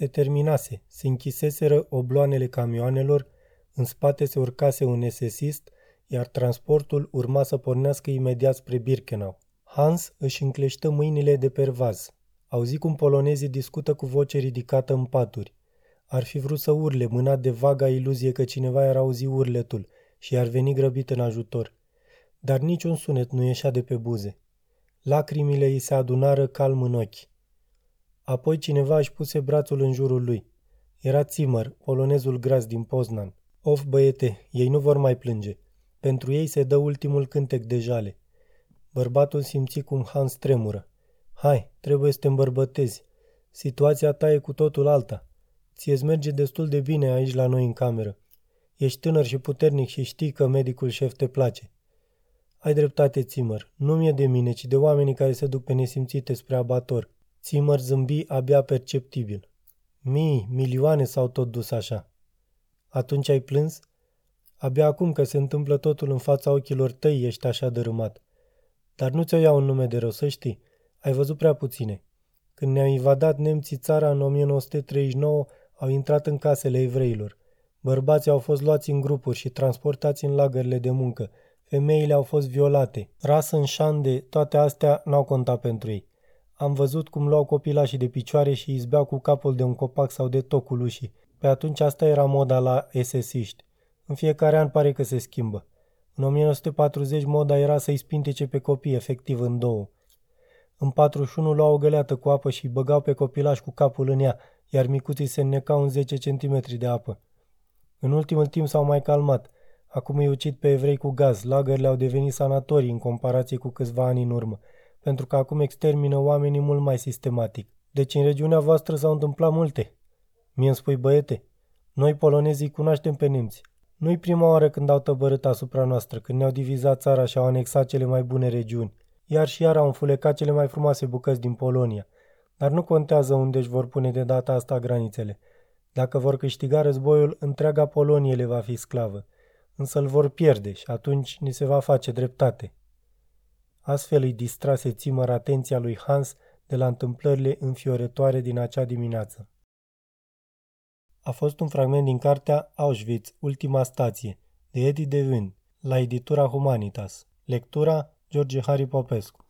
Se terminase, se închiseseră obloanele camioanelor, în spate se urcase un esesist, iar transportul urma să pornească imediat spre Birkenau. Hans își încleștă mâinile de pervaz. Auzi cum polonezii discută cu voce ridicată în paturi. Ar fi vrut să urle, mânat de vaga iluzie că cineva era auzi urletul și ar veni grăbit în ajutor. Dar niciun sunet nu ieșea de pe buze. Lacrimile îi se adunară calm în ochi. Apoi cineva își puse brațul în jurul lui. Era Zimmer, polonezul gras din Poznan. Of, băiete, ei nu vor mai plânge. Pentru ei se dă ultimul cântec de jale. Bărbatul simți cum Hans tremură. Hai, trebuie să te îmbărbătezi. Situația ta e cu totul alta. Ție-ți merge destul de bine aici la noi în cameră. Ești tânăr și puternic și știi că medicul șef te place. Ai dreptate, Țimăr. Nu mi-e de mine, ci de oamenii care se duc pe nesimțite spre abator. Țimăr zâmbi abia perceptibil. Mii, milioane s-au tot dus așa. Atunci ai plâns? Abia acum că se întâmplă totul în fața ochilor tăi ești așa dărâmat. Dar nu ți-o iau un nume de rău, să știi. Ai văzut prea puține. Când ne-au invadat nemții țara în 1939, au intrat în casele evreilor. Bărbații au fost luați în grupuri și transportați în lagările de muncă. Femeile au fost violate. Rasă în șande, toate astea n-au contat pentru ei. Am văzut cum luau copilașii de picioare și izbeau cu capul de un copac sau de tocul ușii. Pe atunci asta era moda la esesiști. În fiecare an pare că se schimbă. În 1940 moda era să-i spintece pe copii efectiv în două. În 41 luau o găleată cu apă și îi băgau pe copilaș cu capul în ea, iar micuții se înnecau în 10 cm de apă. În ultimul timp s-au mai calmat. Acum îi ucid pe evrei cu gaz, lagările au devenit sanatorii în comparație cu câțiva ani în urmă, pentru că acum extermină oamenii mult mai sistematic. Deci în regiunea voastră s-au întâmplat multe. Mie îmi spui băiete, noi polonezii cunoaștem pe nemți. Nu-i prima oară când au tăbărât asupra noastră, când ne-au divizat țara și au anexat cele mai bune regiuni. Iar și iar au înfulecat cele mai frumoase bucăți din Polonia. Dar nu contează unde își vor pune de data asta granițele. Dacă vor câștiga războiul, întreaga Polonie le va fi sclavă. Însă îl vor pierde și atunci ni se va face dreptate. Astfel îi distrase țimăr atenția lui Hans de la întâmplările înfiorătoare din acea dimineață. A fost un fragment din cartea Auschwitz, Ultima stație, de Eddie Devin, la editura Humanitas. Lectura George Harry Popescu